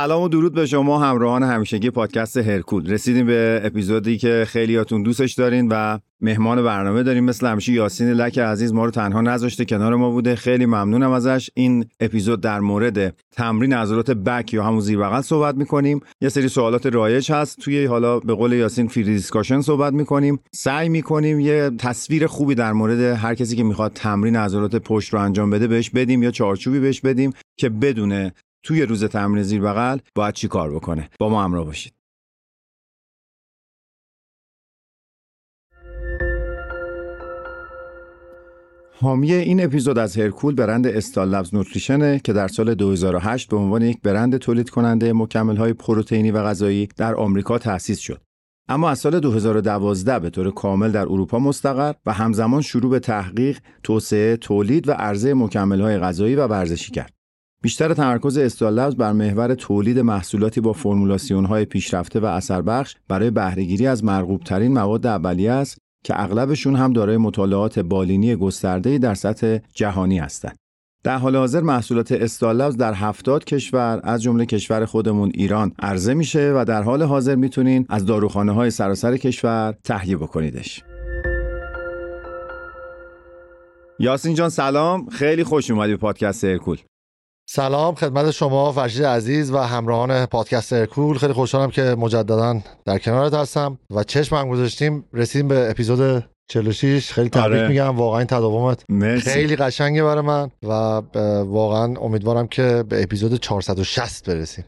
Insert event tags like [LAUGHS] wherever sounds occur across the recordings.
سلام و درود به شما همراهان همیشگی پادکست هرکول رسیدیم به اپیزودی که خیلیاتون دوستش دارین و مهمان برنامه داریم مثل همیشه یاسین لک عزیز ما رو تنها نذاشته کنار ما بوده. خیلی ممنونم ازش. این اپیزود در مورد تمرین عضلات back یا همون زیر بغل صحبت می‌کنیم. یه سری سوالات رایج هست. توی حالا به قول یاسین free discussion صحبت می‌کنیم. سعی می‌کنیم یه تصویر خوبی در مورد هر کسی که می‌خواد تمرین عضلات پشت رو انجام بده بهش بدیم یا چارچوبی بهش بدیم که بدونه توی روز تمرین زیر بغل باید چی کار بکنه با ما همراه باشید حامی این اپیزود از هرکول برند استال لبز نوتریشنه که در سال 2008 به عنوان یک برند تولید کننده مکمل های پروتئینی و غذایی در آمریکا تأسیس شد. اما از سال 2012 به طور کامل در اروپا مستقر و همزمان شروع به تحقیق، توسعه، تولید و عرضه مکمل های غذایی و ورزشی کرد. بیشتر تمرکز استال بر محور تولید محصولاتی با فرمولاسیون های پیشرفته و اثر بخش برای بهرهگیری از مرغوب ترین مواد اولیه است که اغلبشون هم دارای مطالعات بالینی گسترده‌ای در سطح جهانی هستند. در حال حاضر محصولات استالبز در هفتاد کشور از جمله کشور خودمون ایران عرضه میشه و در حال حاضر می‌تونین از داروخانه های سراسر کشور تهیه بکنیدش. یاسین جان سلام خیلی خوش اومدی به پادکست ارکول سلام خدمت شما فرشید عزیز و همراهان پادکست ارکول خیلی خوشحالم که مجددا در کنارت هستم و چشم هم گذاشتیم رسیدیم به اپیزود 46 خیلی تبریک آره. میگم واقعا این تداومت خیلی قشنگه برای من و واقعا امیدوارم که به اپیزود 460 برسیم.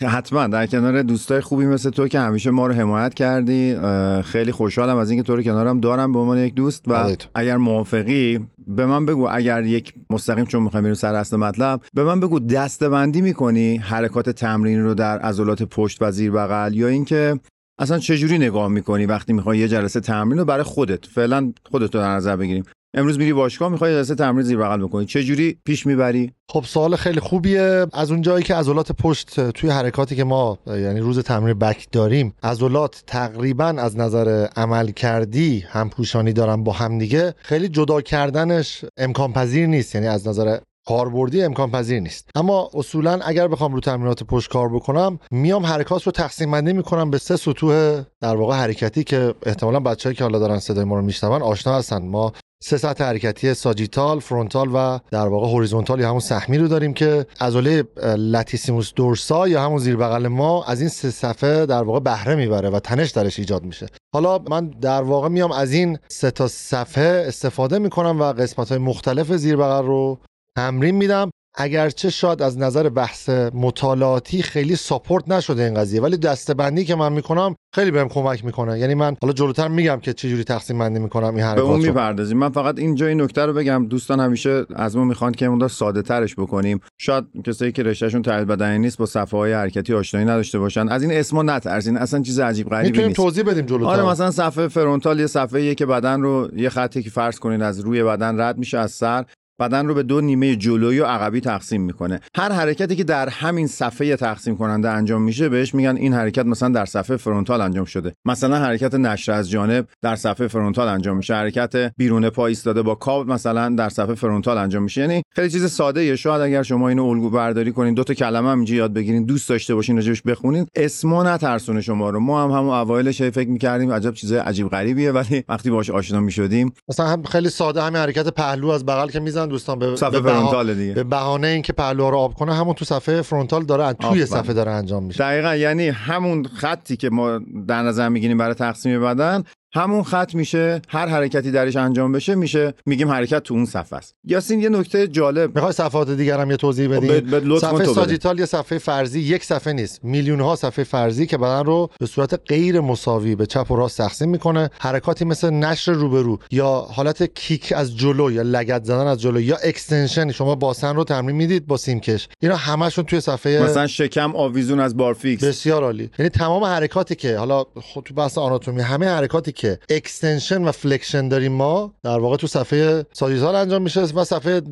حتما. در کنار دوستای خوبی مثل تو که همیشه ما رو حمایت کردی خیلی خوشحالم از اینکه تو رو کنارم دارم به عنوان یک دوست و اگر موافقی به من بگو اگر یک مستقیم چون می‌خوایم بریم سر اصل مطلب به من بگو دستبندی می‌کنی حرکات تمرین رو در عضلات پشت و زیر بغل یا اینکه اصلا چجوری نگاه می‌کنی وقتی می‌خوای یه جلسه تمرین رو برای خودت؟ فعلا خودت رو در نظر بگیریم. امروز میری باشگاه می‌خوای جلسه تمرین زیر بغل بکنی. چه جوری پیش می‌بری؟ خب سوال خیلی خوبیه. از اون جایی که عضلات پشت توی حرکاتی که ما یعنی روز تمرین بک داریم عضلات تقریبا از نظر عمل کردی هم پوشانی دارن با هم دیگه خیلی جدا کردنش امکان پذیر نیست. یعنی از نظر کاربردی امکان پذیر نیست. اما اصولا اگر بخوام رو تمرینات پشت کار بکنم میام حرکات رو تقسیم بندی می‌کنم به سه سطوح در واقع حرکتی که احتمالا بچه‌ای که حالا دارن صدای ما رو میشنون آشنا هستن. ما سه سطح حرکتی ساجیتال، فرونتال و در واقع هوریزونتال یا همون سهمی رو داریم که عضله لاتیسیموس دورسا یا همون زیر بغل ما از این سه صفحه در واقع بهره می‌بره و تنش درش ایجاد میشه. حالا من در واقع میام از این سه تا صفحه استفاده می‌کنم و قسمت های مختلف زیر بغل رو تمرین میدم اگرچه شاید از نظر بحث مطالعاتی خیلی ساپورت نشده این قضیه ولی دستبندی که من می‌کنم خیلی بهم کمک می‌کنه. یعنی من حالا جلوتر میگم که چه جوری تقسیم بندی می‌کنم این حرکات به اون می‌پردازیم. من فقط اینجا این نکته رو بگم. دوستان همیشه از ما می‌خوان که اون ساده ترش بکنیم. شاید کسایی که رشتهشون تحلیل بدنی نیست با صفحه های حرکتی آشنایی نداشته باشن. از این اسمو نترسین. اصلا چیز عجیب غریبی نیست. می‌تونیم توضیح بدیم جلوتر؟ آره مثلا صفحه فرونتال یه صفحه که بدن رو یه خطی که فرض کنین از روی بدن رد میشه از سر. بدن رو به دو نیمه جلویی و عقبی تقسیم می‌کنه. هر حرکتی که در همین صفحه تقسیم کننده انجام میشه بهش میگن این حرکت مثلا در صفحه فرونتال انجام شده. مثلا حرکت نشر از جانب در صفحه فرونتال انجام میشه. حرکت بیرون پا ایستاده با کاب مثلا در صفحه فرونتال انجام میشه. یعنی خیلی چیز ساده ای شاید اگر شما اینو الگو برداری کنین دو تا کلمه هم اینجا یاد بگیرین دوست داشته باشین راجبش بخونین. اسمو نترسونه شما رو. ما هم همون اوایلش فکر می‌کردیم عجب چیز عجیب غریبیه ولی وقتی باهاش آشنا می‌شدیم. مثلا هم خیلی ساده همین حرکت پهلو از بغل که میزن دوستان به صفحه به frontal دیگه. به بهانه اینکه پهلوها رو آب کنه همون تو صفحه frontal داره توی صفحه داره انجام میشه. دقیقا یعنی همون خطی که ما در نظر می‌گیریم برای تقسیم بدن همون خط میشه هر حرکتی درش انجام بشه میشه میگیم حرکت تو اون صفحه است. یاسین یه نکته جالب. می‌خوای صفحات دیگر هم یه توضیح خب، بدیم صفحه sagittal یه صفحه فرضی یک صفحه نیست. میلیون ها صفحه فرضی که بدن رو به صورت غیر مساوی به چپ و راست تقسیم می‌کنه. حرکاتی مثل نشر روبرو یا حالت kick از جلو یا لگد زدن از جلو یا extension شما باسن رو تمرین می‌دید با سیمکش اینا همشون توی صفحه مثلا شکم آویزون از بارفیکس بسیار عالی. یعنی تمام حرکاتی که حالا خود تو بحث آناتومی همه حرکاتی که extension و flexion داریم ما در واقع تو صفحه sagittal انجام میشه و صفحه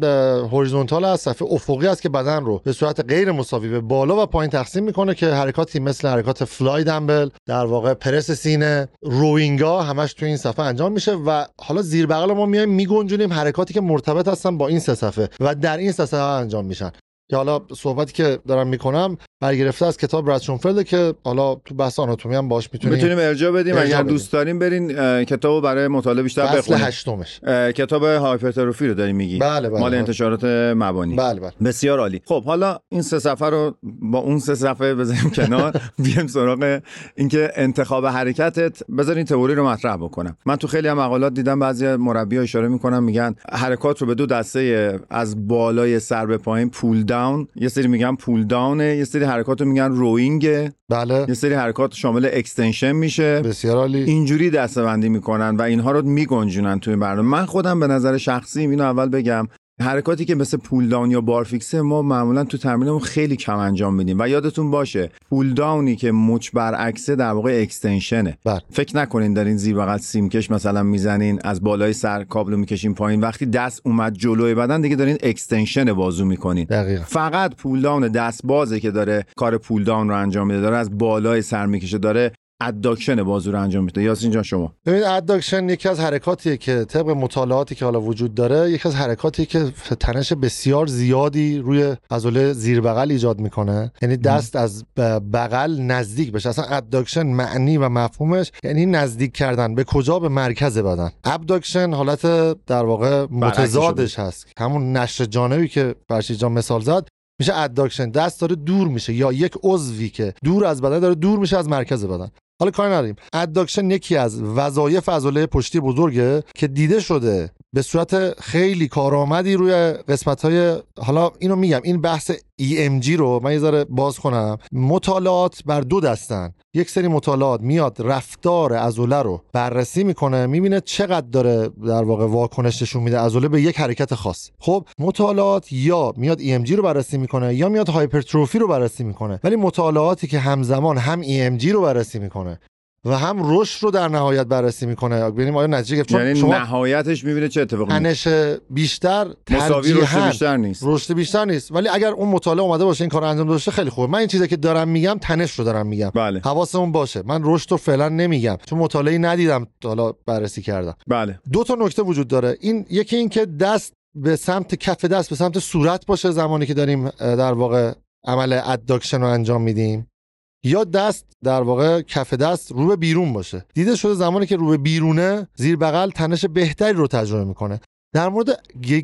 horizontal است صفحه افقی است که بدن رو به صورت غیر مساوی به بالا و پایین تقسیم می‌کنه که حرکاتی مثل حرکات fly دمبل در واقع پرس سینه روینگا همش تو این صفحه انجام میشه و حالا زیر بغل ما میایم میگنجونیم حرکاتی که مرتبط هستن با این سه صفحه و در این سه صفحه انجام میشن. که حالا صحبتی که دارم می‌کنم برگرفته از کتاب براد که حالا تو بحث آناتومی هم باش می‌تونیم می‌تونیم ارجاع بدیم. اگر. دوست داریم برین کتابو برای مطالعه بیشتر فصل بخونید هشتمش. کتاب hypertrophy رو داری میگی بله بله مال بله. انتشارات مبانی. بله بله. بسیار عالی. خب حالا این سه صفحه رو با اون سه صفحه بذاریم [LAUGHS] کنار. بیایم سراغ اینکه انتخاب حرکتت. بذارین تئوری رو مطرح بکنم. من تو خیلی هم مقالات دیدم بعضی مربی اشاره می‌کنن میگن حرکات رو به دو دسته از بالای سر به پایین pull down یه سری میگن pull down ه یه سری حرکات رو میگن روینگ بله. یه سری حرکات شامل extension میشه. بسیار عالی. اینجوری دسته‌بندی می‌کنن و اینها رو میگنجونن توی برنامه. من خودم به نظر شخصی اینو اول بگم. حرکاتی که مثل pull down یا بارفیکسه ما معمولا تو تمرینمون خیلی کم انجام میدیم. و یادتون باشه pull down ی که مچ برعکسه در واقع extension ه. بله. فکر نکنین دارین زیر بغل سیمکش مثلا می‌زنین از بالای سر کابلو می‌کشین پایین. وقتی دست اومد جلوی بدن دیگه دارین extension بازو می‌کنین. دقیقا. فقط pull down دست بازه که داره کار pull down رو انجام میده داره از بالای سر می‌کشه داره adduction بازو رو انجام میده. یاسین جان شما. ببینید adduction یکی از حرکاتیه که طبق مطالعاتی که حالا وجود داره یکی از حرکاتی که تنش بسیار زیادی روی عضله زیر بغل ایجاد می‌کنه. یعنی دست از بغل نزدیک بشه. اصلا adduction معنی و مفهومش یعنی نزدیک کردن. به کجا؟ به مرکز بدن. abduction حالت در واقع متضادش هست. همون نشر جانبی که فرشید جان مثال زد میشه abduction دست داره دور میشه. یا یک عضوی که دور از بدن داره دور میشه از مرکز بدن. حالا کاری نداریم. adduction یکی از وظایف عضله پشتی بزرگه که دیده شده به صورت خیلی کارآمدی روی قسمت های حالا اینو میگم این بحث EMG رو من یه ذره باز کنم. مطالعات بر دو دستن. یک سری مطالعات میاد رفتار عضله رو بررسی می‌کنه می‌بینه چقدر داره در واقع واکنش نشون میده عضله به یک حرکت خاص. خب مطالعات یا میاد EMG رو بررسی می‌کنه یا میاد hypertrophy رو بررسی می‌کنه. ولی مطالعاتی که همزمان هم EMG رو بررسی می‌کنه. و هم رشد رو در نهایت بررسی می‌کنه. ببینیم آیا نتیجه گرفت؟ یعنی شما نهایتش می‌بینه چه اتفاقی میفته تنش بیشتر مساوی رشد بیشتر نیست. رشد بیشتر نیست. ولی اگر اون مطالعه اومده باشه این کار انجام داده باشه خیلی خوبه. من این چیزی که دارم میگم تنش رو دارم میگم. بله. حواسمون باشه. من رشد رو فعلا نمیگم. چون مطالعه ندیدم تا حالا بررسی کردم. بله. دو تا نکته وجود داره. این یکی این که دست به سمت کف دست به سمت صورت باشه زمانی که داریم در واقع عمل adduction رو انجام میدیم. یا دست در واقع کف دست رو به بیرون باشه. دیده شده زمانی که رو به بیرونه زیر بغل تنش بهتری رو تجربه می‌کنه. در مورد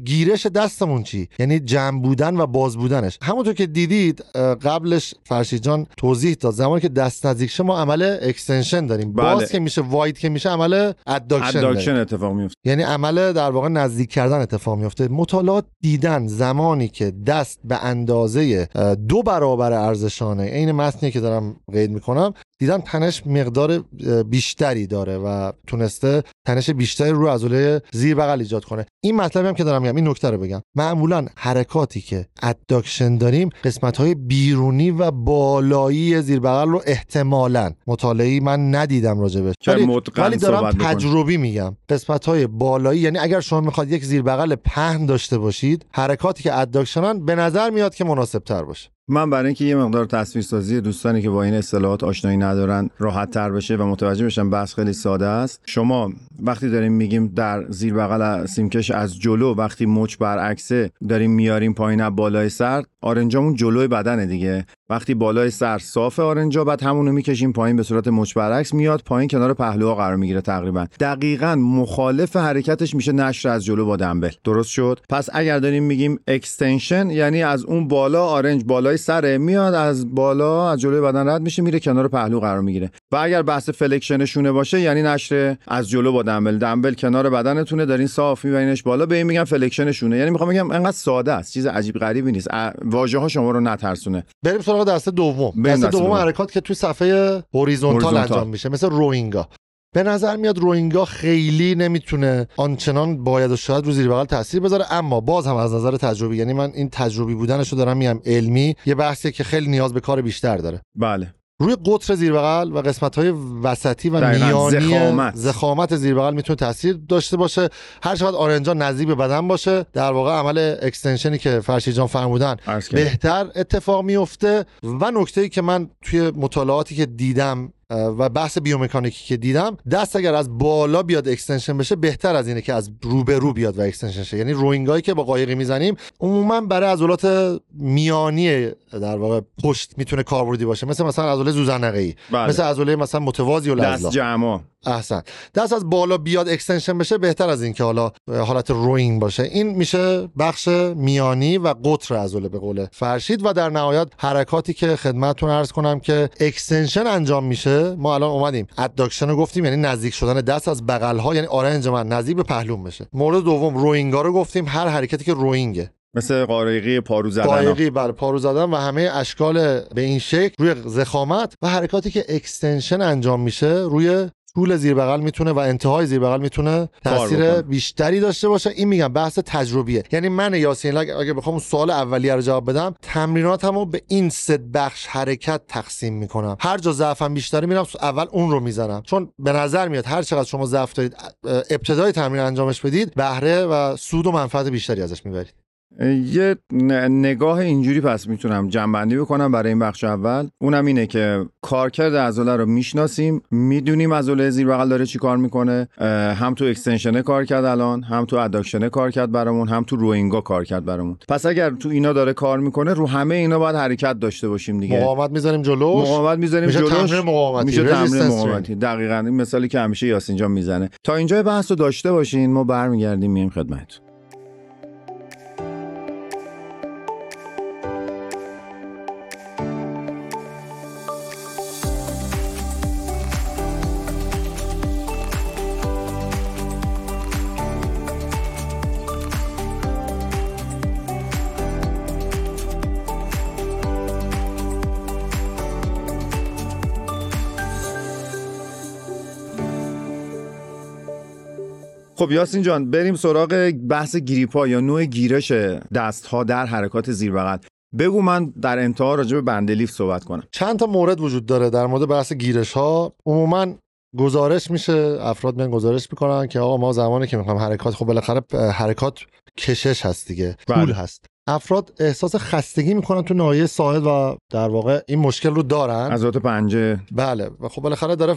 گیرش دستمون چی؟ یعنی جمع بودن و باز بودنش. همونطور که دیدید قبلش فرشید جان توضیح داد. زمانی که دست نزدیک شه ما عمل extension داریم. بله. باز که میشه wide که میشه عمل adduction. adduction اتفاق میفته یعنی عمل در واقع نزدیک کردن اتفاق میفته مطالعات دیدن زمانی که دست به اندازه دو برابر عرض شانه عین متنی که دارم قید می‌کنم دیدن تنش مقدار بیشتری داره و تونسته تنش بیشتری رو عضله زیر بغل ایجاد کنه. این مطلبی هم که دارم میگم این نکته رو بگم. معمولا حرکاتی که adduction داریم قسمت های بیرونی و بالایی زیر بغل رو احتمالا. مطالعه‌ای من ندیدم راجبش ولی- ولی دارم. تجربی میگم. قسمت های بالایی یعنی اگر شما می‌خواد یک زیر بغل پهن داشته باشید حرکاتی که adduction ن به نظر میاد که مناسب تر باشه. من برای اینکه یه مقدار تصویرسازی دوستانی که با این اصطلاحات آشنایی ندارن راحت تر بشه و متوجه بشن بحث خیلی ساده است. شما وقتی داریم میگیم در زیر بغل سیمکش از جلو وقتی مچ برعکسه داریم میاریم پایین بالای سر آرنجامون جلوی بدنه دیگه. وقتی بالای سر صاف آرنجا بعد همونو می‌کشیم پایین به صورت مچ برعکس میاد پایین کنار پهلوها قرار می‌گیره تقریبا. دقیقا مخالف حرکتش میشه نشر از جلو با دمبل درست شد؟ پس اگر داریم میگیم extension یعنی از اون بالا آرنج بالای سره میاد از بالا از جلوی بدن رد میشه میره کنار پهلو قرار می‌گیره. و اگر بحث flexion شونه باشه یعنی نشر از جلو با دمبل دمبل کنار بدنتونه دارین صاف می‌برینش بالا به این میگن flexion شونه یعنی می‌خوام بگم انقدر ساده است چیز عجیب غریبی نیست. واژه ها شما رو نترسونه. بریم سراغ دسته دوم دسته دوم. حرکات که توی صفحه horizontal horizontal. انجام میشه مثل روینگا به نظر میاد روینگا خیلی نمی‌تونه آنچنان باید و شاید رو زیر بغل تاثیر بذاره اما باز هم از نظر تجربی یعنی من این تجربی بودنش رو دارم میگم علمی یه بحثیه که خیلی نیاز به کار بیشتر داره بله روی قطر زیر بغل و قسمت های وسطی و میانی ضخامت. ضخامت زیر بغل می‌تونه تاثیر داشته باشه هر چقدر آرنجا نزدیک به بدن باشه در واقع عمل extension ی که فرشید جان فرمودن. بهتر اتفاق میفته و نکته ای که من توی مطالعاتی که دیدم و بحث بیومکانیکی که دیدم دست اگر از بالا بیاد extension بشه بهتر از اینه که از رو به رو بیاد و extension شه. یعنی روینگایی که با قایقی می‌زنیم عموما برای عضلات میانی در واقع پشت می‌تونه کاربردی باشه. مثل مثلا عضله ذوزنقه ای بله. مثل عضله مثلا متوازی و دست لزلا جمع. احسن. دست از بالا بیاد extension بشه بهتر از اینکه حالا حالت روینگ باشه. این میشه بخش میانی و قطر عضله به قول فرشید و در نهایت حرکاتی که خدمتتون عرض کنم که extension انجام میشه ما الان اومدیم. adduction رو گفتیم یعنی نزدیک شدن دست از بغل ها یعنی آرنج من نزدیک به پهلوم بشه. مورد دوم روینگ ها رو گفتیم هر حرکتی که روینگه مثل قایقی پارو زدن. قایقی بر پارو زدن و همه اشکال به این شکل روی ضخامت و حرکاتی که extension انجام میشه روی طول زیر بغل می‌تونه و انتهای زیر بغل می‌تونه تاثیر. بیشتری داشته باشه. این میگم بحث تجربیه. یعنی من یاسین اگه اگه بخوام سوال اولیه رو جواب بدم تمریناتمو به این سه بخش حرکت تقسیم می‌کنم. هر جا ضعفم بیشتره میرم اول اون رو می‌زنم. چون به نظر میاد هر چقدر شما ضعف دارید ابتدای تمرین انجامش بدید بهره و سود و منفعت بیشتری ازش می‌برید. یه نگاه اینجوری پس می‌تونم جنبندی بکنم برای این بخش اول. اونم اینه که کارکرد عضله رو می‌شناسیم می‌دونیم عضله زیر بغل داره چی کار می‌کنه. هم تو اکستنشنه کار کرد الان هم تو اداکشنه کار کرد برامون هم تو روینگا کار کرد برامون. پس اگر تو اینا داره کار می‌کنه رو همه اینا باید حرکت داشته باشیم دیگه. مقاومت می‌ذاریم جلوش؟ مقاومت می‌ذاریم میشه جلوش. تمرین مقاومتی میشه تمرین مقاومتی. دقیقا این مثالی که همیشه یاسین جان می‌زنه. تا اینجا بحث رو داشته باشین ما برمیگردیم میایم خدمت خب یاسین جان بریم سراغ بحث گریپا یا نوع گیرش دست ها در حرکات زیر بغل. بگو من در انتها راجع به بندلیف صحبت کنم. چند تا مورد وجود داره در مورد بحث گیرش ها عموما گزارش میشه افراد میان گزارش می‌کنن که آقا ما زمانی که می‌خوایم حرکات خب بالاخره حرکات کشش هست دیگه بله. طول هست. افراد احساس خستگی می‌کنن تو ناحیه ساعد و در واقع این مشکل رو دارن؟ عضلات پنجه. بله. و خب بالاخره داره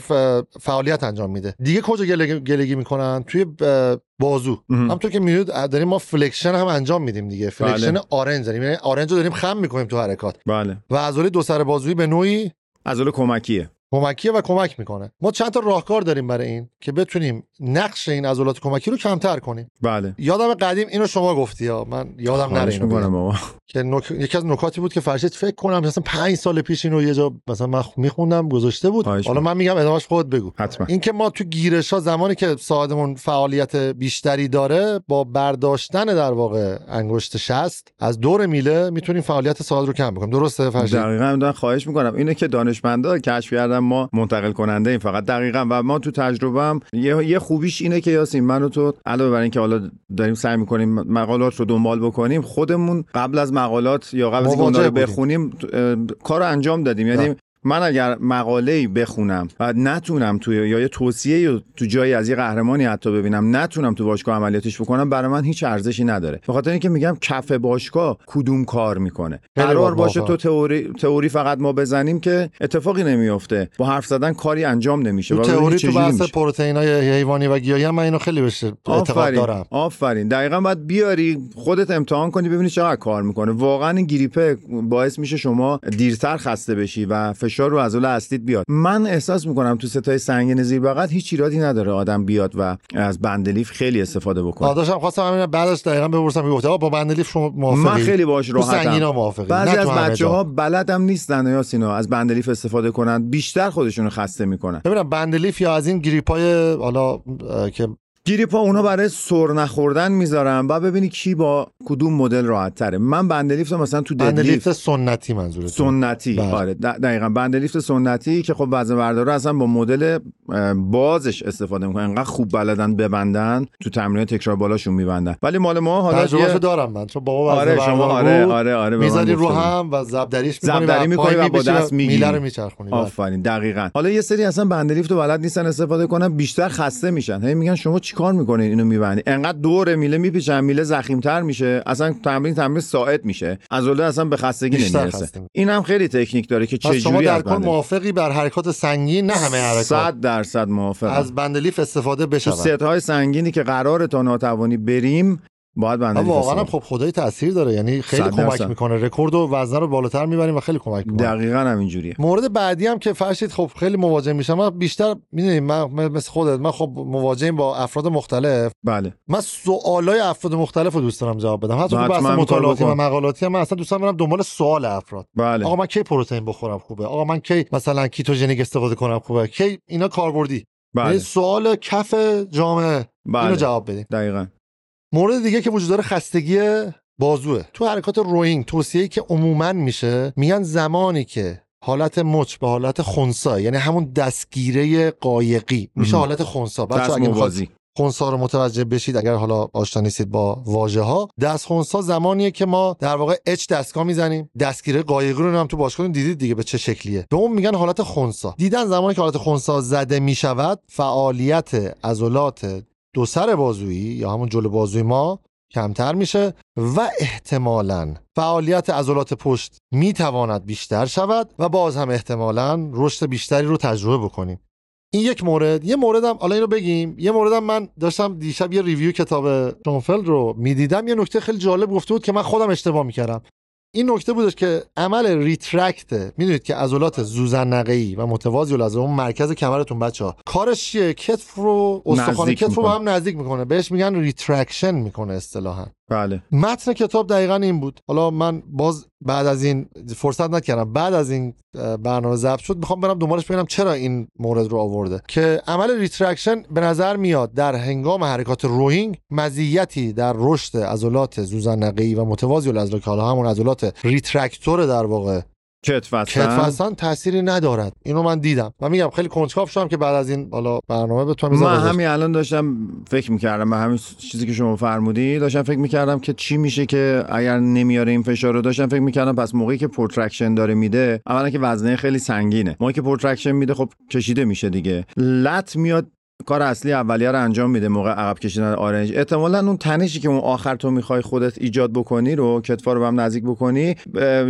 فعالیت انجام میده. دیگه کجا گلگی, گلگی می‌کنن؟ توی ب- بازو. همونطور که می‌دونید داریم ما flexion هم انجام میدیم دیگه. flexion بله. آرنج داریم. یعنی آرنج رو داریم خم می‌کنیم تو حرکات. بله. و عضله دو سر بازویی به نوعی عضله کمکیه. کمکیه و کمک می‌کنه. ما چند تا راهکار داریم برای این که بتونیم نقش این عضلات کمکی رو کمتر کنیم. بله. یادم قدیم اینو شما گفتی ها. من یادم نره اینو که نک... یکی از نکاتی بود که فرشید فکر کنم مثلا پنج سال پیش اینو یه جا مثلا من میخوندم گذاشته بود. حالا من میگم ادامهش خود بگو. حتما. اینکه ما تو گیرش ها زمانی که ساعدمون فعالیت بیشتری داره با برداشتن در واقع انگشت شست از دور میله می‌تونیم فعالیت ساعد رو کم بکنیم. درسته فرشید؟ دقیقا خواهش می‌کنم. اینه که دانشمندا کشف کردن ما منتقل کننده این فقط دقیقا و ما تو تجربه یه, یه خوبیش اینه که یاسین من و تو علاوه بر اینکه حالا داریم سعی می‌کنیم مقالات رو دنبال بکنیم خودمون قبل از مقالات یا قبل از اینکه رو. بخونیم کار رو انجام دادیم یعنی بله. من اگر مقاله‌ای بخونم و نتونم توی یا یه توصیه تو جایی از یه قهرمانی حتی ببینم نتونم تو باشگاه عملیاتش بکنم برای من هیچ ارزشی نداره. به خاطر اینکه میگم کف باشگاه کدوم کار می‌کنه؟ قرار با- باشه. تو تئوری تئوری فقط ما بزنیم که اتفاقی نمیفته با حرف زدن کاری انجام نمیشه. تو تئوری تو بحث میشه. پروتئین های حیوانی و گیاهی هم من اینو خیلی بهش اعتقاد آفرین دارم. آفرین. دقیقا باید بیاری خودت امتحان کنی ببینی چقدر کار می‌کنه. واقعا این گریپه باعث میشه شما دیرتر خسته بشی و فشار رو عضله اصلیت بیاد. من احساس می‌کنم تو ستای سنگین زیر بغل هیچ ایرادی نداره آدم بیاد و از بندلیف خیلی استفاده بکنه. داداشم خواستم همین بعدش دقیقا بپرسم می‌گفت آقا با بندلیف شما موافقی؟ من خیلی سنگینا راحتم. بعضی از تو همه بچه جا. ها بلدم نیستن یا سینا از بندلیف استفاده کنن بیشتر خودشون رو خسته می‌کنن. ببینم بندلیف یا از این گریپای حالا اه، که گریپا اونا برای سر نخوردن می‌ذارن و ببینی کی با کدوم مدل راحت تره من بندلیفت مثلا تو بندلیفت سنتی منظورتون سنتی بله. آره. دقیقا. بندلیفت سنتی که خب وزن بردارا اصلا با مدل بازش استفاده می‌کنن. انقدر خوب بلدن ببندن تو تمرین تکرار بالاشون میبندن. ولی مال ما حالا تجربهشو یه- دارم من. چون بابا آره شما آره آره آره می‌ذاری رو. هم و زبدریش می‌کنی زبدری می‌کنی و با دست می‌گیری. میله رو میچرخونی. آفرین. دقیقا. حالا یه سری اصلا بند lift رو بلد نیستن استفاده کنن بیشتر خسته میشن. هی میگن شما چیکار می‌کنین اینو میبندی؟ انقدر دور میله میپیچن میله ضخیمتر میشه. اصلا تمرین تمرین ساعد میشه. عضله اصلا به خستگی نمی‌رسه. این هم خیلی تکنیک داره که پس شما چجوری در کل موافقی بر حرکات سنگین نه همه حرکات. صد درصد موافقم. از بند lift استفاده بشود. ست های سنگینی که قرار تا ناتوانی بریم باید بند lift واقعا خب خدایی تاثیر داره. یعنی خیلی کمک. می‌کنه. رکورد و وزنه رو بالاتر می‌بریم و خیلی کمک می‌کنه. دقیقا همینجوریه مورد بعدی هم که فرشید خب خیلی مواجه میشم. من بیشتر می‌دونی من مثل خودت من خب مواجهیم با افراد مختلف. بله. من سوالای افراد مختلف رو دوست دارم جواب بدم. حتی بحث مطالعاتی و. مقالاتی هم من اصلا دوست دارم دنبال سوال افراد. بله. آقا من کی پروتئین بخورم خوبه؟ آقا من کی مثلا ketogenic استفاده کنم خوبه؟ کی اینا کاربردی. بله. یعنی سوال کف جامعه. اینو بله. جواب بدیم دقیقا. مورد دیگه که وجود داره خستگی بازوه. تو حرکات روینگ توصیه‌ای که عموما میشه میگن زمانی که حالت مچ به حالت خونسا یعنی همون دستگیره قایقی. میشه. حالت خونسا. بچه اگه موازی. خونسا رو متوجه بشید اگر حالا آشنا نیستید با واژه ها دست خونسا زمانیه که ما در واقع H دستگاه می‌زنیم. دستگیره قایقی رو هم تو باشگاه دیدید دیگه به چه شکلیه. به اون میگن حالت خونسا. دیدن زمانی که حالت خونسا زده می‌شود فعالیت عضلات دو سر بازویی یا همون جلو بازوی ما کمتر میشه و احتمالا فعالیت عضلات پشت می‌تواند بیشتر شود و باز هم احتمالا رشد بیشتری رو تجربه بکنیم. این یک مورد. یه موردم حالا اینو بگیم. یه موردم من داشتم دیشب یه review کتاب شونفلد رو می‌دیدم. یه نکته خیلی جالب گفته بود که من خودم اشتباه می‌کردم. این نکته بودش که عمل retract می‌دونید که عضلات ذوزنقه‌ای و متوازی‌الاضلاع اون مرکز کمرتون بچه ها کارش چیه؟ کتف رو استخوان کتف رو به. هم نزدیک می‌کنه. بهش میگن retraction می‌کنه اصطلاحا. بله. متن کتاب دقیقا این بود. حالا من باز بعد از این فرصت نکردم. بعد از این برنامه ضبط شد می‌خوام برم دنبالش ببینم چرا این مورد رو آورده. که عمل retraction به نظر میاد در هنگام حرکات روینگ مزیتی در رشد عضلات ذوزنقه‌ای و متوازی‌الاضلاع که حالا همون عضلات retractor در واقع کتف کتف هستن هستن تأثیری ندارد. اینو من دیدم. و میگم خیلی کنجکاو شدم که بعد از این حالا برنامه یه ذره من همین الان داشتم فکر می‌کردم به همین چیزی که شما فرمودی داشتم فکر می‌کردم که چی میشه که اگر نمیاره این فشار رو داشتم فکر می‌کردم پس موقعی که protraction داره میده اولا که وزنه خیلی سنگینه. موقعی که protraction میده خب کشیده میشه دیگه. lat میاد کار اصلی اولیه رو انجام میده موقع عقب کشیدن آرنج. احتمالا اون تنشی که اون آخر تو می‌خوای خودت ایجاد بکنی رو کتفا رو هم نزدیک بکنی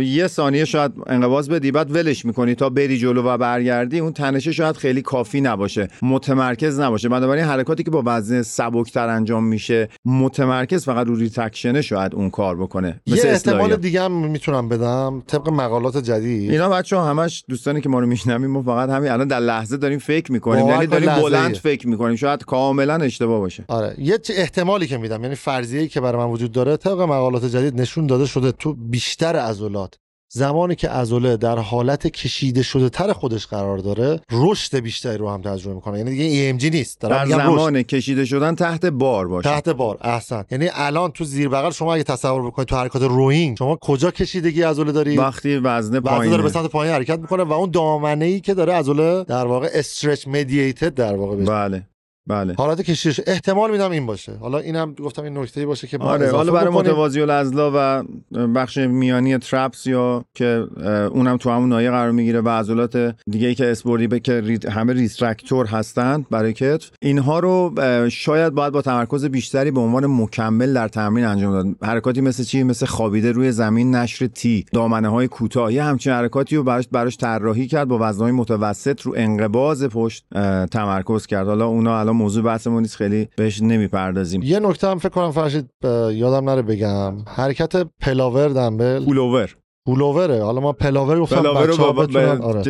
یه ثانیه شاید انقباض بدی بعد ولش می‌کنی تا بری جلو و برگردی. اون تنشه شاید خیلی کافی نباشه متمرکز نباشه. بنابراین حرکاتی که با وزن سبکتر انجام میشه متمرکز فقط رو retraction ه شاید اون کار بکنه. یه احتمال. دیگه هم می‌تونم بدم طبق مقالات جدید. اینا بچه همش دوستانی که ما رو میشنویم ما فقط همین الان در لحظه داریم فکر می‌کنیم. یعنی داریم. بلند فکر می‌کنیم شاید کاملا اشتباه باشه. آره یه احتمالی که میدم یعنی فرضیه‌ای که برای من وجود داره طبق مقالات جدید نشون داده شده تو بیشتر عضلات. زمانی که عضله در حالت کشیده شده تر خودش قرار داره رشد بیشتری رو هم تجربه می‌کنه. یعنی دیگه EMG نیست. در رشد. زمان کشیده شدن تحت بار باشه. تحت بار احسن. یعنی الان تو زیر بغل شما اگه تصور بکنید تو حرکات روینگ شما کجا کشیدگی عضله داری؟ وقتی وزن وزنه داره به سمت پایین حرکت می‌کنه و اون دامنه ای که داره عضله در واقع stretch mediated در واقع بشه. بله. بله. حالت کشیدش. احتمال میدم این باشه. حالا اینم گفتم این نکته باشه که آره حالا برای. متوازی الاضلاع و بخش میانی traps یا که اونم تو همون ناحیه قرار می‌گیره و عضلات دیگه ای که اسپوردی به که همه retractor هستند برای کتف اینها رو شاید باید با تمرکز بیشتری به عنوان مکمل در تمرین انجام داد حرکاتی مثل چی؟ مثل خوابیده روی زمین نشر تی دامنه های کوتاه یه همچین حرکاتی رو براش براش طراحی کرد با وزنهای متوسط رو انقباض پشت تمرکز کرد. حالا اونا الان موضوع بحثمون نیست خیلی بهش نمی‌پردازیم. یه نکته هم فکر کنم فرشید یادم نره بگم. حرکت پلاور دنبل پولوور. پولووره. حالا ما پلاور گفتم بچه‌ها با بتونن به- آره.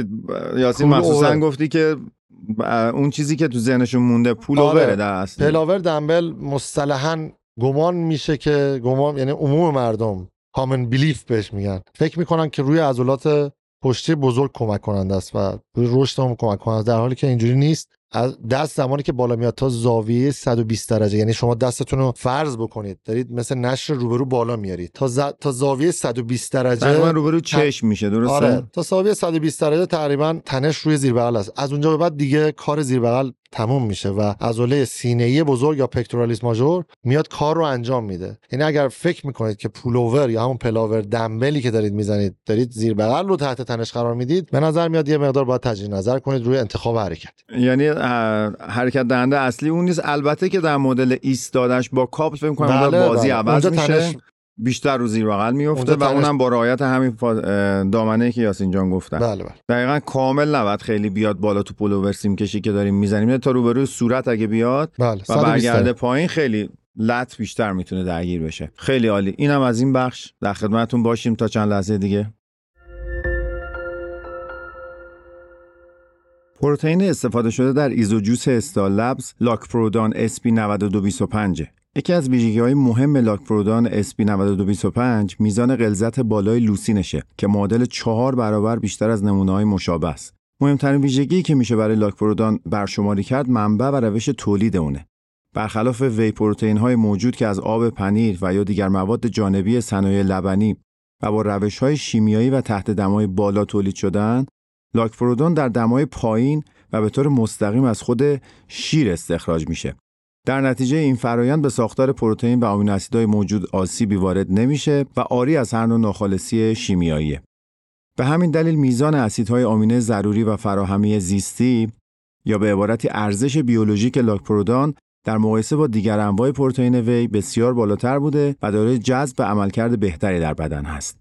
یاسین پول مخصوصا. گفتی که ب- اون چیزی که تو ذهنشون مونده پولووره آره. در اصل پلاور دنبل مصطلحا گمان میشه که گمان یعنی عموم مردم کامن بیلیف بهش میگن. فکر می‌کنن که روی عضلات پشتی بزرگ کمک کننده است و روی رشد هم کمک کننده. در حالی که اینجوری نیست. از دست زمانی که بالا میاد تا زاویه 120 درجه. یعنی شما دستتون رو فرض بکنید. دارید مثل نشر روبرو بالا میارید. تا ز... تا زاویه 120 درجه تقریبا روبرو چشم میشه درسته؟ آره. تا زاویه 120 درجه تقریبا تنش روی زیر بغل است. از اونجا به بعد دیگه کار زیر بغل تموم میشه و عضله سینه‌ای بزرگ یا پکتورالیس ماژور میاد کار رو انجام میده. یعنی اگر فکر می‌کنید که پولوور یا همون پلاور دمبلی که دارید می‌زنید دارید زیر بغل رو تحت تنش قرار می‌دید به نظر میاد یه مقدار باید تجدید نظر کنید روی انتخاب حرکت. یعنی حرکت دهنده اصلی اون نیست. البته که در مدل ایستادش با کاپ فکر کنم بله بازی بله. عوض میشه. تنش... بیشتر رو زیر بغل میفته و اونم با رعایت همین دامنه که یاسین جان گفتن. بله بله. دقیقا کامل نباید خیلی بیاد بالا تو پولوور سیم کشی که داریم می‌زنیم. تا روبروی صورت اگه بیاد بله. و برگرده پایین خیلی لط بیشتر می‌تونه درگیر بشه. خیلی عالی. اینم از این بخش در خدمتتون باشیم. تا چند لحظه دیگه. پروتئین استفاده شده در ایزوجوس استال لبز لاکپرودان SP 9225 یکی از ویژگی های مهم لاکپرودان SP 9225 میزان غلظت بالای لوسینشه که معادل چهار برابر بیشتر از نمونه های مشابه است. مهمترین ویژگی که میشه برای لاکپرودان برشماری کرد منبع و روش تولید اونه. برخلاف وی پروتئین های موجود که از آب پنیر و یا دیگر مواد جانبی صنایع لبنی و با روش های شیمیایی و تحت دمای بالا تولید شدن، لاکپرودان در دمای پایین و به طور مستقیم از خود شیر استخراج میشه. در نتیجه این فرایند به ساختار پروتئین و آمینو اسیدهای موجود آسیبی وارد نمیشه و آری از هر نوع ناخالصی شیمیاییه. به همین دلیل میزان اسیدهای آمینه ضروری و فراهمی زیستی یا به عبارتی ارزش بیولوژیک لاکپرودان در مقایسه با دیگر انواع پروتئین وی بسیار بالاتر بوده و دارای جذب و عملکرد بهتری در بدن هست.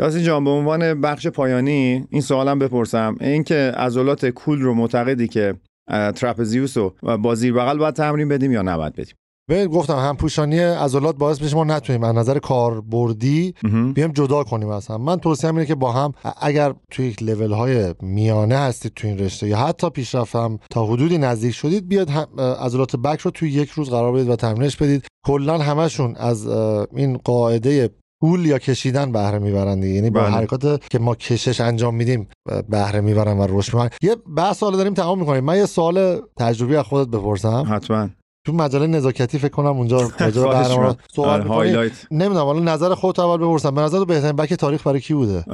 یاسین جان به عنوان بخش پایانی این سوالم بپرسم. اینکه عضلات کول رو معتقدی که تراپزیوس رو با زیر بغل باید تمرین بدیم یا نباید بدیم؟ به گفتم هم پوشانی عضلات باعث میشه ما نتونیم از نظر کاربردی بیام جدا کنیم اصلا. من توصیه اینه که با هم اگر توی لول های میانه هستید تو این رشته یا حتی پیشرفت هم تا حدودی نزدیک شدید بیاد عضلات بک رو توی یک روز قرار بدید و تمرینش بدید. کلا همشون از این قاعده پول یا کشیدن بهره می‌برن دیگه. یعنی با بله. حرکات که ما کشش انجام میدیم بهره می‌برن و رشد می‌کنن. یه بحث سوال داریم تمام می‌کنیم. من یه سوال تجربی از خودت بپرسم. حتما. تو مجله نزاکتی فکر کنم اونجا [LAUGHS] راجع به صحبت آره، نمی‌دونم حالا نظر خودت اول بپرسم. به نظر بهترین بک تاریخ برای کی بوده؟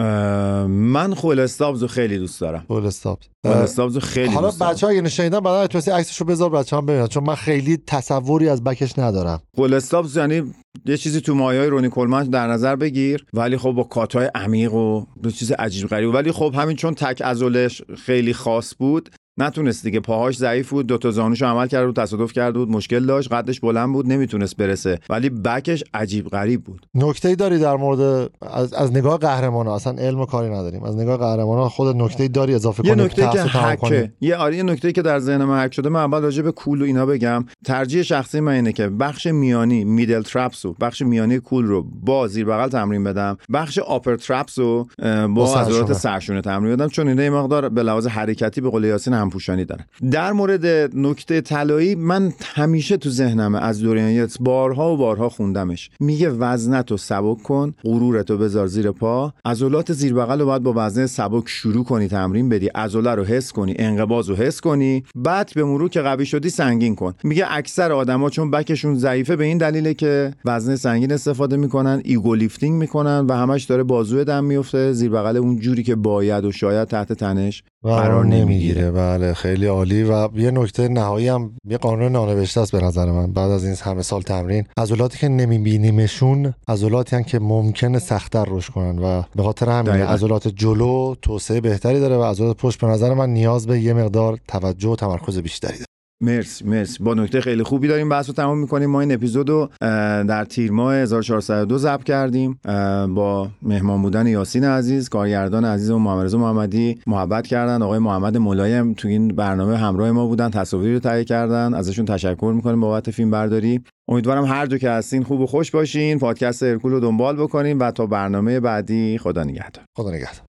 من خول استابز رو خیلی دوست دارم. خول استابز. استابز خیلی حالا بچه‌ها اگه نشیدن بعدا تو عکسشو بذار بچه‌ها ببینن چون من خیلی تصوری از بکش ندارم. خول استابز یعنی یه چیزی تو مایای رونی کولمن در نظر بگیر ولی خب با کاتای عمیق و دو چیز عجیب غریب. ولی خب همین چون تک ازولش خیلی خاص بود نتونست دیگه پاهاش ضعیف بود دو تا زانوشو عمل کرد بود تصادف کرده بود مشکل داشت قدش بلند بود نمی‌تونست برسه ولی بکش عجیب غریب بود. نکته ای داری در مورد از, از نگاه قهرمان اصلا علم و کاری نداریم. از نگاه قهرمان خود نکته ای داری اضافه کنی یه نکته که حکه. یه آره نکته که در ذهن من حک شده من اول راجع به کول و اینا بگم. ترجیح شخصی من اینه که بخش میانی میدل ترپس و بخش میانی کول رو با زیر بغل تمرین بدم. بخش آپر ترپس رو با عضلات سرشونه. تمرین بدم. چون اینا مقدار به لحاظ حرکتی به قول یاسین همپوشانی دارن. در مورد نکته طلایی من همیشه تو ذهنم از دوریان بارها و بارها خوندمش. میگه وزنت رو سبک کن غرورت رو بذار زیر پا. عضلات زیر بغل رو باید با وزن سبک شروع کنی تمرین بدی. عضله رو حس کنی انقباض رو حس کنی. بعد به مرور که قوی شدی سنگین کن. میگه اکثر آدما چون back شون ضعیفه به این دلیله که وزن سنگین استفاده می‌کنن ego lifting می‌کنن و همش داره بازوی دم میفته. زیر بغل اون جوری که باید و شاید تحت تنش قرار نمی‌گیره. بله خیلی عالی. و یه نکته نهایی هم یه قانون نانوشته است به نظر من بعد از این همه سال تمرین. عضلاتی که نمیبینیمشون عضلاتی که ممکنه سختتر رشد کنن و به خاطر همین عضلات جلو توسعه بهتری داره و عضلات پشت به نظر من نیاز به یه مقدار توجه و تمرکز بیشتری داره. مرسی مرسی. با نکته خیلی خوبی داریم بحث رو تمام می‌کنیم. ما این اپیزود رو در تیر ماه 1402 ضبط کردیم. با مهمان بودن یاسین عزیز کارگردان عزیز و محمد محمدی محبت کردن. آقای محمد ملایم تو این برنامه همراه ما بودن تصاویری رو تهیه کردن. ازشون تشکر می‌کنیم بابت فیلم برداری. امیدوارم هر جا که هستین خوب و خوش باشین. پادکست ارکول رو دنبال بکنین و تا برنامه بعدی خدا نگهدار. خدا نگهدار.